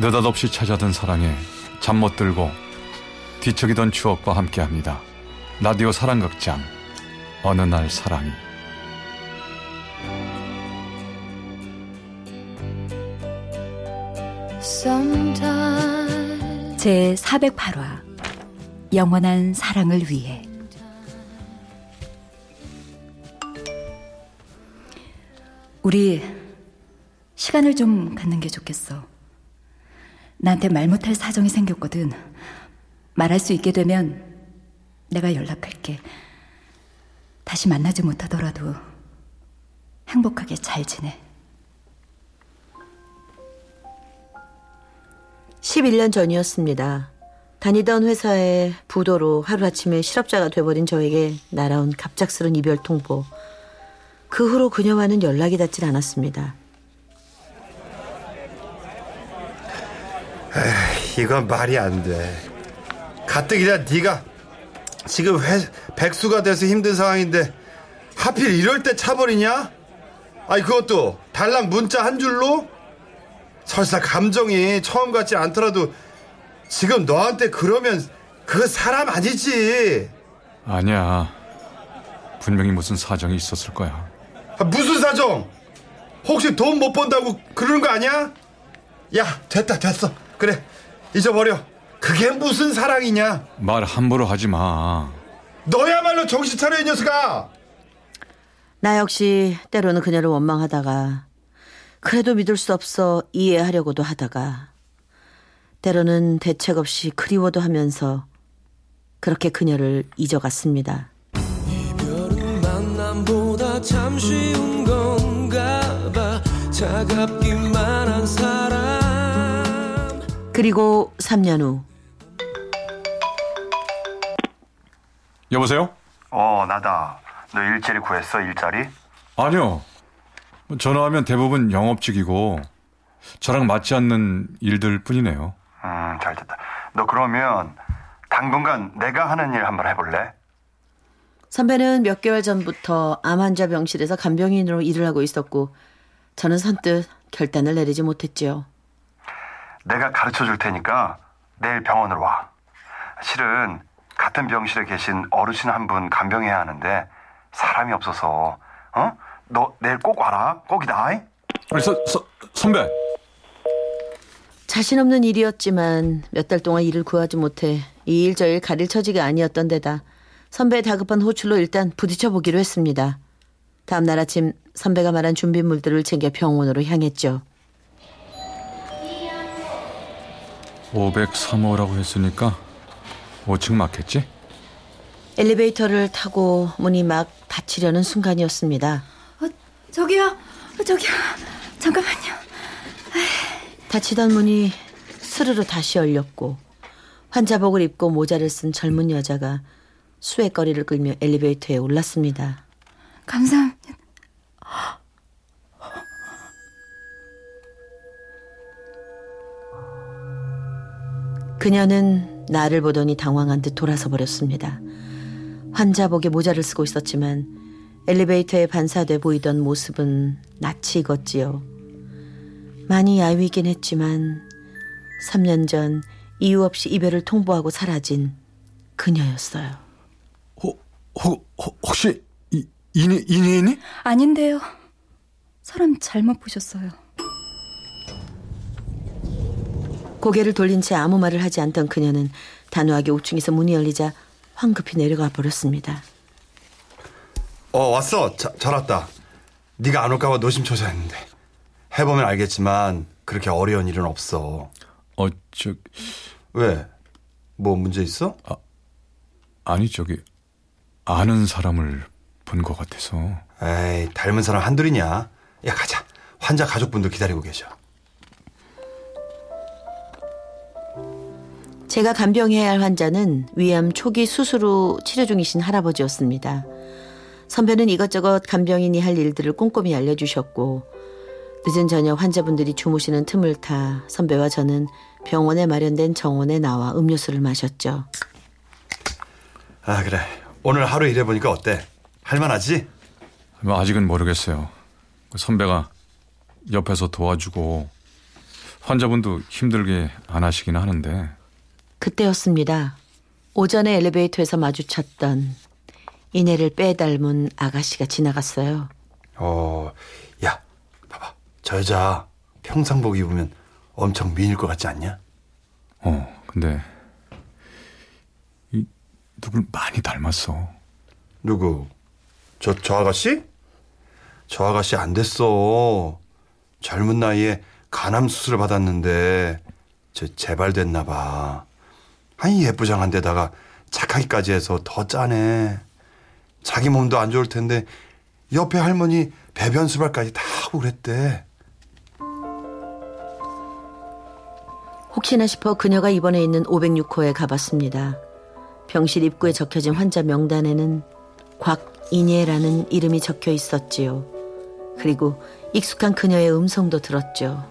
느닷없이 찾아든 사랑에 잠 못 들고 뒤척이던 추억과 함께합니다. 라디오 사랑극장 어느 날 사랑이 제 408화 영원한 사랑을 위해 우리 시간을 좀 갖는 게 좋겠어. 나한테 말 못할 사정이 생겼거든. 말할 수 있게 되면 내가 연락할게. 다시 만나지 못하더라도 행복하게 잘 지내. 11년 전이었습니다. 다니던 회사에 부도로 하루아침에 실업자가 돼버린 저에게 날아온 갑작스런 이별 통보. 그 후로 그녀와는 연락이 닿질 않았습니다. 에이, 이건 말이 안 돼. 가뜩이나 네가 지금 회, 백수가 돼서 힘든 상황인데 하필 이럴 때 차버리냐? 아니 그것도 달랑 문자 한 줄로? 설사 감정이 처음 같지 않더라도 지금 너한테 그러면 그 사람 아니지. 아니야. 분명히 무슨 사정이 있었을 거야. 아, 무슨 사정? 혹시 돈 못 번다고 그러는 거 아니야? 야, 됐다, 됐어. 그래, 잊어버려. 그게 무슨 사랑이냐? 말 함부로 하지 마. 너야말로 정신 차려, 이 녀석아! 나 역시 때로는 그녀를 원망하다가 그래도 믿을 수 없어 이해하려고도 하다가 때로는 대책 없이 그리워도 하면서 그렇게 그녀를 잊어갔습니다. 이별은 만남보다 참 쉬운 건가 봐 차갑기만 한 사람 그리고 3년 후 여보세요? 어, 나다. 너 일자리 구했어, 일자리? 아니요. 전화하면 대부분 영업직이고 저랑 맞지 않는 일들 뿐이네요. 음, 잘 됐다. 너 그러면 당분간 내가 하는 일 한번 해볼래? 선배는 몇 개월 전부터 암 환자 병실에서 간병인으로 일을 하고 있었고 저는 선뜻 결단을 내리지 못했지요. 내가 가르쳐 줄 테니까 내일 병원으로 와. 실은 같은 병실에 계신 어르신 한 분 간병해야 하는데 사람이 없어서 어? 너 내일 꼭 와라. 꼭이다. 아니, 서, 서, 선배. 자신 없는 일이었지만 몇 달 동안 일을 구하지 못해 이 일 저일 가릴 처지가 아니었던 데다 선배의 다급한 호출로 일단 부딪혀 보기로 했습니다. 다음 날 아침 선배가 말한 준비물들을 챙겨 병원으로 향했죠. 503호라고 했으니까 5층 맞겠지? 엘리베이터를 타고 문이 막 닫히려는 순간이었습니다. 어, 저기요, 어, 저기요. 잠깐만요. 닫히던 문이 스르르 다시 열렸고 환자복을 입고 모자를 쓴 젊은 여자가 수액거리를 끌며 엘리베이터에 올랐습니다. 감사 그녀는 나를 보더니 당황한 듯 돌아서 버렸습니다. 환자복에 모자를 쓰고 있었지만 엘리베이터에 반사돼 보이던 모습은 낯이 익었지요. 많이 야위긴 했지만 3년 전 이유 없이 이별을 통보하고 사라진 그녀였어요. 호, 호, 호, 혹시 이, 이니, 이니니? 아닌데요. 사람 잘못 보셨어요. 고개를 돌린 채 아무 말을 하지 않던 그녀는 단호하게 5층에서 문이 열리자 황급히 내려가 버렸습니다. 어, 왔어. 자, 잘 왔다. 네가 안 올까봐 노심초사했는데. 해보면 알겠지만 그렇게 어려운 일은 없어. 어, 저, 왜? 뭐 문제 있어? 아니, 저기, 아는 사람을 본 것 같아서. 에이, 닮은 사람 한둘이냐? 야, 가자. 환자 가족분들 기다리고 계셔. 제가 간병해야 할 환자는 위암 초기 수술 후 치료 중이신 할아버지였습니다. 선배는 이것저것 간병인이 할 일들을 꼼꼼히 알려주셨고 늦은 저녁 환자분들이 주무시는 틈을 타 선배와 저는 병원에 마련된 정원에 나와 음료수를 마셨죠. 아, 그래. 오늘 하루 일해보니까 어때? 할만하지? 뭐 아직은 모르겠어요. 그 선배가 옆에서 도와주고 환자분도 힘들게 안 하시긴 하는데 그때였습니다. 오전에 엘리베이터에서 마주쳤던 이내를 빼닮은 아가씨가 지나갔어요. 어, 야, 봐봐. 저 여자 평상복 입으면 엄청 미인일 것 같지 않냐? 어 근데 이 누굴 많이 닮았어. 누구? 저, 저 아가씨? 저 아가씨 안 됐어. 젊은 나이에 간암 수술을 받았는데, 저 재발됐나 봐. 아니, 예쁘장한 데다가 착하기까지 해서 더 짜네. 자기 몸도 안 좋을 텐데, 옆에 할머니 배변 수발까지 다 하고 그랬대. 혹시나 싶어 그녀가 입원해 있는 506호에 가봤습니다. 병실 입구에 적혀진 환자 명단에는 곽인예라는 이름이 적혀 있었지요. 그리고 익숙한 그녀의 음성도 들었죠.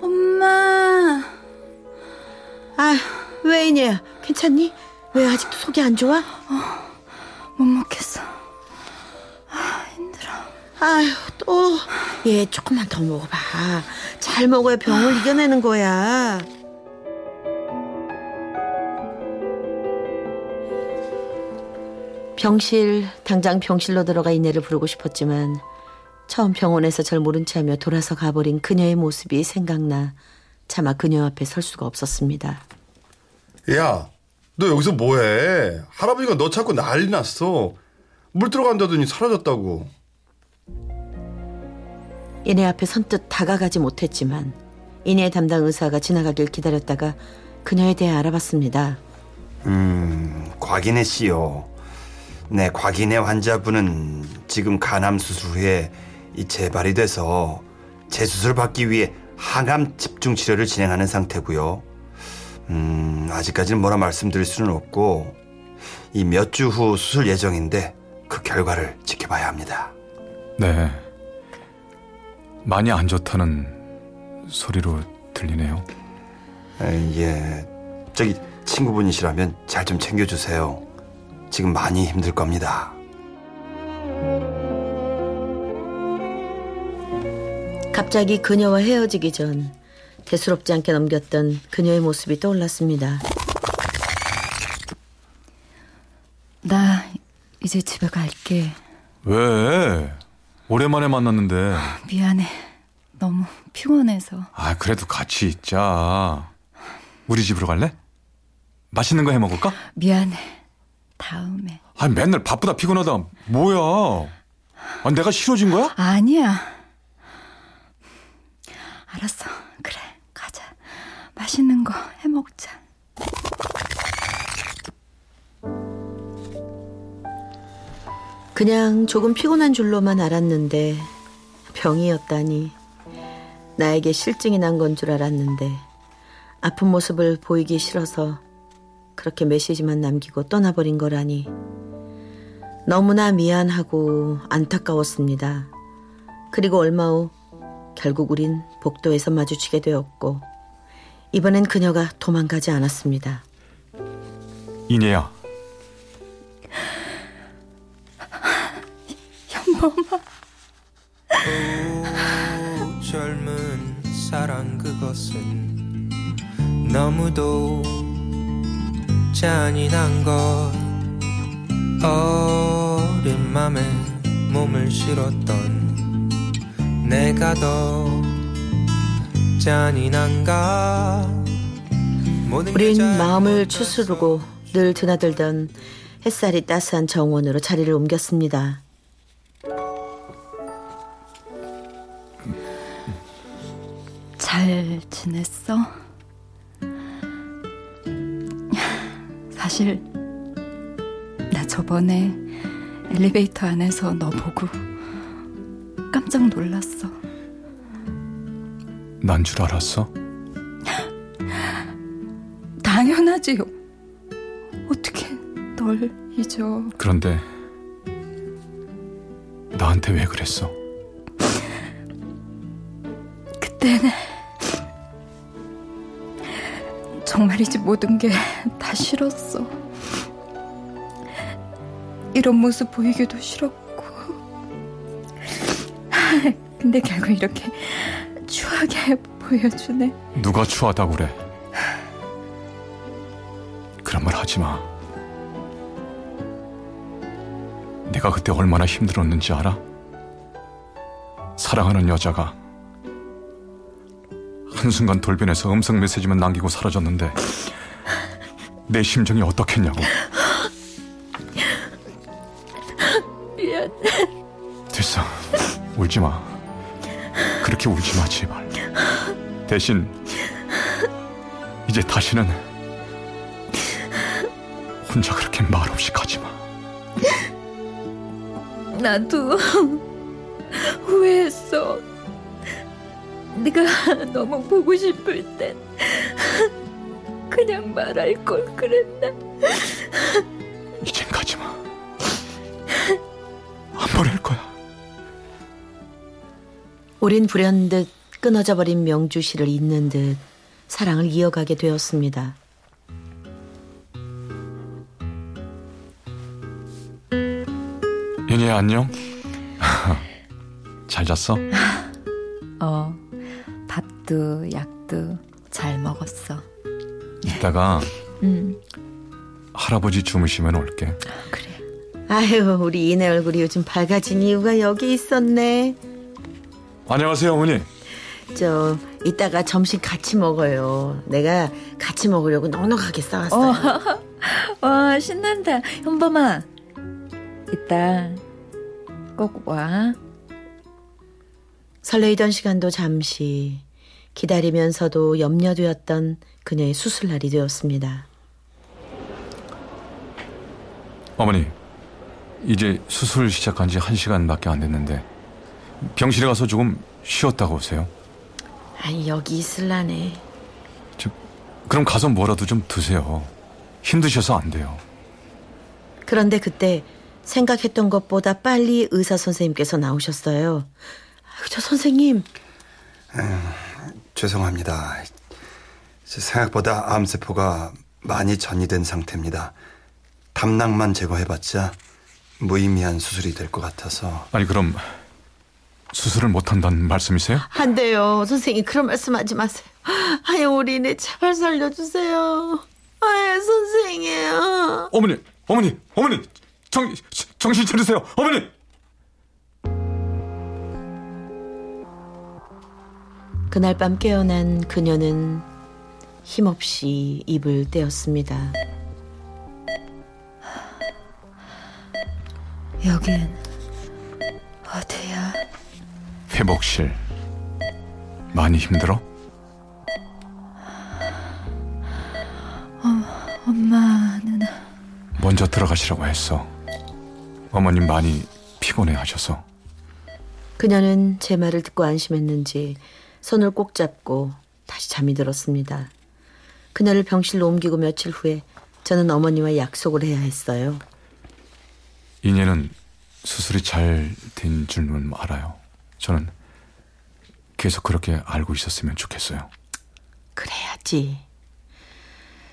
엄마. 아휴, 왜 이냐? 괜찮니? 왜 아직도 속이 안 좋아? 못 먹겠어. 아휴, 또. 얘 조금만 더 먹어봐. 잘 먹어야 병을 이겨내는 거야. 병실, 당장 병실로 들어가 이내를 부르고 싶었지만 처음 병원에서 절 모른 채 하며 돌아서 가버린 그녀의 모습이 생각나 차마 그녀 앞에 설 수가 없었습니다. 야, 너 여기서 뭐해? 할아버지가 너 찾고 난리 났어. 물 들어간다더니 사라졌다고. 이내 앞에 선뜻 다가가지 못했지만 이내 담당 의사가 지나가길 기다렸다가 그녀에 대해 알아봤습니다. 음, 곽인혜 씨요. 네, 곽인혜 환자분은 지금 간암 수술 후에 이 재발이 돼서 재수술 받기 위해 항암 집중 치료를 진행하는 상태고요. 음, 아직까지는 뭐라 말씀드릴 수는 없고 이 몇 주 후 수술 예정인데 그 결과를 지켜봐야 합니다. 네. 많이 안 좋다는 소리로 들리네요. 에, 예, 저기 친구분이시라면 잘 좀 챙겨주세요. 지금 많이 힘들 겁니다. 갑자기 그녀와 헤어지기 전 대수롭지 않게 넘겼던 그녀의 모습이 떠올랐습니다. 나 이제 집에 갈게. 왜? 오랜만에 만났는데. 미안해. 너무 피곤해서. 아, 그래도 같이 있자. 우리 집으로 갈래? 맛있는 거 해 먹을까? 미안해. 다음에. 아, 맨날 바쁘다 피곤하다. 뭐야? 아, 내가 싫어진 거야? 아니야. 알았어. 그래. 가자. 맛있는 거 해 먹자. 그냥 조금 피곤한 줄로만 알았는데 병이었다니 나에게 실증이 난 건 줄 알았는데 아픈 모습을 보이기 싫어서 그렇게 메시지만 남기고 떠나버린 거라니 너무나 미안하고 안타까웠습니다. 그리고 얼마 후 결국 우린 복도에서 마주치게 되었고 이번엔 그녀가 도망가지 않았습니다. 이내야. 현범아. 오, 젊은 사랑 그것은 너무도 잔인한 것 어린 맘에 몸을 실었던 내가 더 잔인한가 우린 마음을 추스르고 늘 드나들던 햇살이 따스한 정원으로 자리를 옮겼습니다. 잘 지냈어? 사실 나 저번에 엘리베이터 안에서 너 보고 깜짝 놀랐어. 난 줄 알았어? 당연하지 요. 어떻게 널 잊어? 그런데 나한테 왜 그랬어? 그때는 정말이지 모든 게 다 싫었어. 이런 모습 보이기도 싫었고. 근데 결국 이렇게 추하게 보여주네. 누가 추하다고 그래? 그런 말 하지 마. 내가 그때 얼마나 힘들었는지 알아? 사랑하는 여자가 한순간 돌변해서 음성 메시지만 남기고 사라졌는데 내 심정이 어떻겠냐고. 미안. 됐어. 울지 마. 그렇게 울지 마, 제발. 대신, 이제 다시는 혼자 그렇게 말없이 가지 마. 나도 후회했어. 네가 너무 보고 싶을 땐 그냥 말할 걸 그랬나? 이젠 가지 마. 우린 불현듯 끊어져 버린 명주 씨를 잊는 듯 사랑을 이어가게 되었습니다. 윤희야, 안녕? 잘 잤어? 어, 밥도 약도 잘 먹었어. 이따가 응, 할아버지 주무시면 올게. 그래. 아유, 우리 이내 얼굴이 요즘 밝아진 이유가 여기 있었네. 안녕하세요, 어머니. 저 이따가 점심 같이 먹어요. 내가 같이 먹으려고 넉넉하게 싸왔어요. 와, 신난다. 현범아, 이따 꼭 와. 설레이던 시간도 잠시 기다리면서도 염려되었던 그녀의 수술 날이 되었습니다. 어머니, 이제 수술 시작한 지한 시간밖에 안 됐는데 병실에 가서 조금 쉬었다고 오세요. 아니 여기 있을라네. 저, 그럼 가서 뭐라도 좀 드세요. 힘드셔서 안 돼요. 그런데 그때 생각했던 것보다 빨리 의사 선생님께서 나오셨어요. 저 선생님 죄송합니다. 생각보다 암세포가 많이 전이된 상태입니다. 담낭만 제거해봤자 무의미한 수술이 될 것 같아서 아니 그럼 수술을 못 한다는 말씀이세요? 안 돼요. 선생님 그런 말씀하지 마세요. 아유 우리 네 제발 살려주세요. 아유 선생님. 어머니, 어머니, 어머니, 정 정신 차리세요, 어머니. 그날 밤 깨어난 그녀는 힘없이 입을 떼었습니다. 여긴 어디야? 회복실 많이 힘들어? 엄마는 먼저 들어가시라고 했어. 어머님 많이 피곤해 하셔서. 그녀는 제 말을 듣고 안심했는지 손을 꼭 잡고 다시 잠이 들었습니다. 그녀를 병실로 옮기고 며칠 후에 저는 어머니와 약속을 해야 했어요. 이년은 수술이 잘 된 줄은 알아요. 저는 계속 그렇게 알고 있었으면 좋겠어요. 그래야지.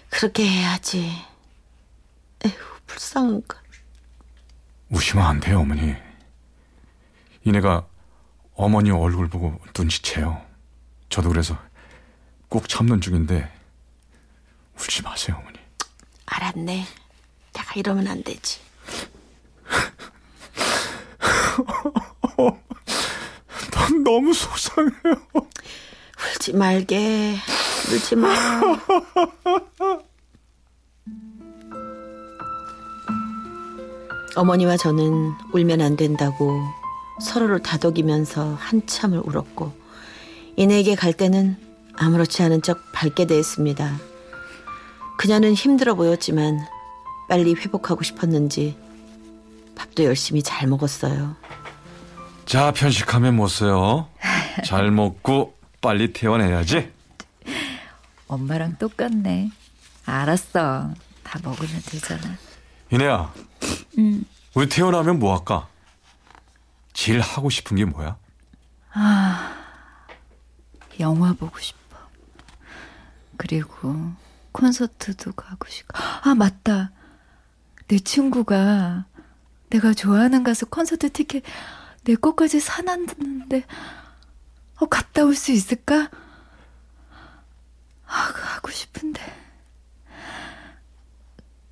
그렇게 해야지. 에휴, 불쌍한 걸. 우시면 안 돼요, 어머니. 이내가 어머니 얼굴 보고 눈치채요. 저도 그래서 꼭 참는 중인데 울지 마세요, 어머니. 알았네. 내가 이러면 안 되지. 난 너무 속상해요. 울지 말게. 울지 마. 어머니와 저는 울면 안 된다고 서로를 다독이면서 한참을 울었고 이내에게 갈 때는 아무렇지 않은 척 밝게 대했습니다. 그녀는 힘들어 보였지만 빨리 회복하고 싶었는지 밥도 열심히 잘 먹었어요. 자, 편식하면 못 써요. 잘 먹고 빨리 퇴원해야지. 엄마랑 똑같네. 알았어. 다 먹으면 되잖아. 이내야, 응. 우리 퇴원하면 뭐 할까? 제일 하고 싶은 게 뭐야? 영화 보고 싶어. 그리고 콘서트도 가고 싶고. 아, 맞다. 내 친구가 내가 좋아하는 가수 콘서트 티켓 내 것까지 사놨는데 어, 갔다 올 수 있을까? 아, 가고 싶은데.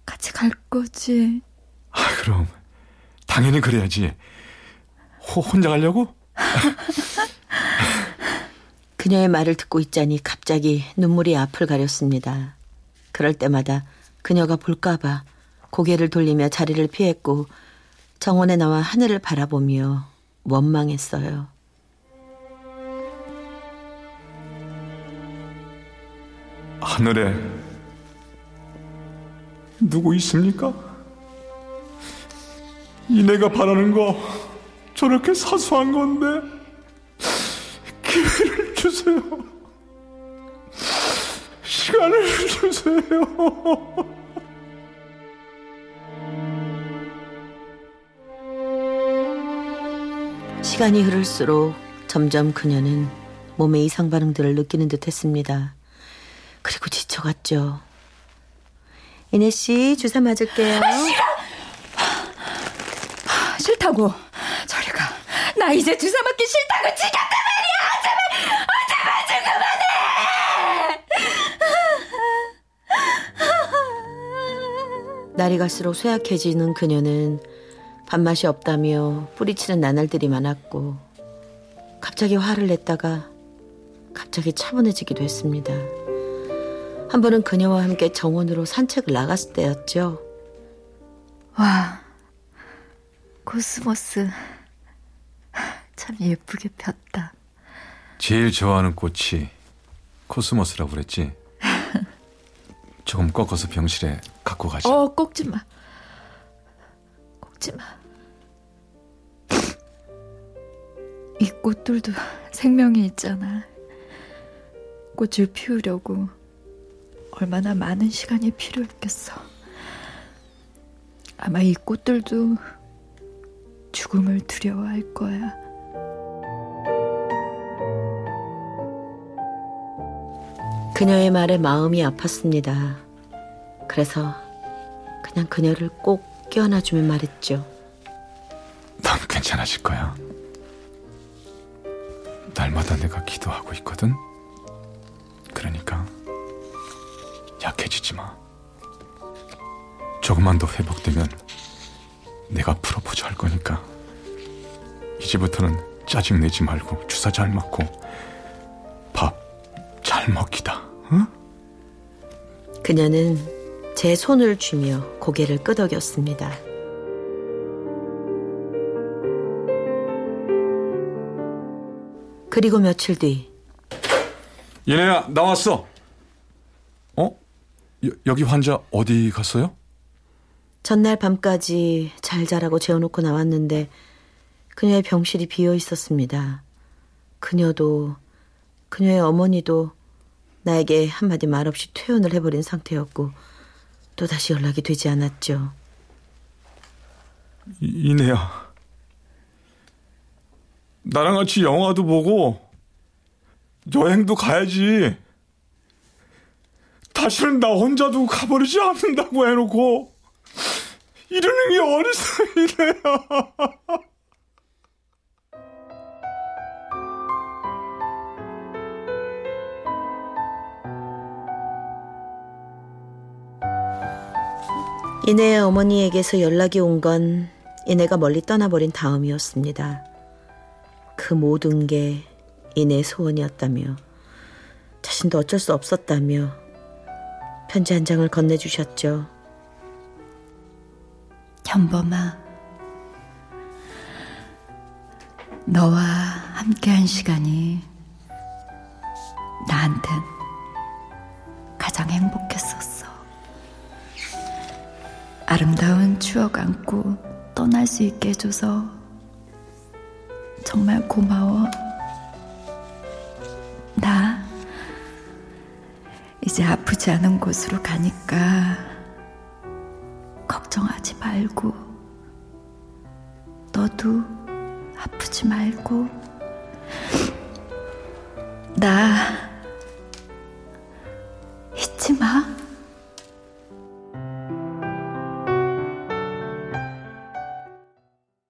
같이 갈 거지? 아, 그럼. 당연히 그래야지. 호, 혼자 가려고? 그녀의 말을 듣고 있자니 갑자기 눈물이 앞을 가렸습니다. 그럴 때마다 그녀가 볼까봐 고개를 돌리며 자리를 피했고 정원에 나와 하늘을 바라보며 원망했어요. 하늘에 누구 있습니까? 이 내가 바라는 거 저렇게 사소한 건데 기회를 주세요. 시간을 주세요. 시간이 흐를수록 점점 그녀는 몸의 이상 반응들을 느끼는 듯 했습니다. 그리고 지쳐갔죠. 이내 씨 주사 맞을게요. 싫다고. 저리 가. 나 이제 주사 맞기 싫다고 지겹단 말이야. 제발, 아, 제발 좀 그만해. 날이 갈수록 쇠약해지는 그녀는 밥맛이 없다며 뿌리치는 나날들이 많았고 갑자기 화를 냈다가 갑자기 차분해지기도 했습니다. 한 번은 그녀와 함께 정원으로 산책을 나갔을 때였죠. 와, 코스모스 참 예쁘게 폈다. 제일 좋아하는 꽃이 코스모스라고 그랬지? 조금 꺾어서 병실에 갖고 가자. 어, 꺾지 마. 마. 이 꽃들도 생명이 있잖아. 꽃을 피우려고 얼마나 많은 시간이 필요했겠어. 아마 이 꽃들도 죽음을 두려워할 거야. 그녀의 말에 마음이 아팠습니다. 그래서 그냥 그녀를 꼭 껴안아주며 말했죠. 넌 괜찮아질 거야. 날마다 내가 기도하고 있거든. 그러니까 약해지지 마. 조금만 더 회복되면 내가 프로포즈 할 거니까 이제부터는 짜증 내지 말고 주사 잘 맞고 밥 잘 먹기다. 응? 그녀는 제 손을 쥐며 고개를 끄덕였습니다. 그리고 며칠 뒤 얘네야 나왔어. 어? 여, 여기 환자 어디 갔어요? 전날 밤까지 잘 자라고 재워놓고 나왔는데 그녀의 병실이 비어 있었습니다. 그녀도 그녀의 어머니도 나에게 한마디 말 없이 퇴원을 해버린 상태였고 또다시 연락이 되지 않았죠. 이- 이내야. 나랑 같이 영화도 보고 여행도 가야지. 다시는 나 혼자 두고 가버리지 않는다고 해놓고 이러는 게 어딨어 이래야. 이내의 어머니에게서 연락이 온 건 이내가 멀리 떠나버린 다음이었습니다. 그 모든 게 이내의 소원이었다며 자신도 어쩔 수 없었다며 편지 한 장을 건네주셨죠. 현범아, 너와 함께한 시간이 나한텐 가장 행복했었어. 아름다운 추억 안고 떠날 수 있게 해줘서 정말 고마워. 나 이제 아프지 않은 곳으로 가니까 걱정하지 말고 너도 아프지 말고 나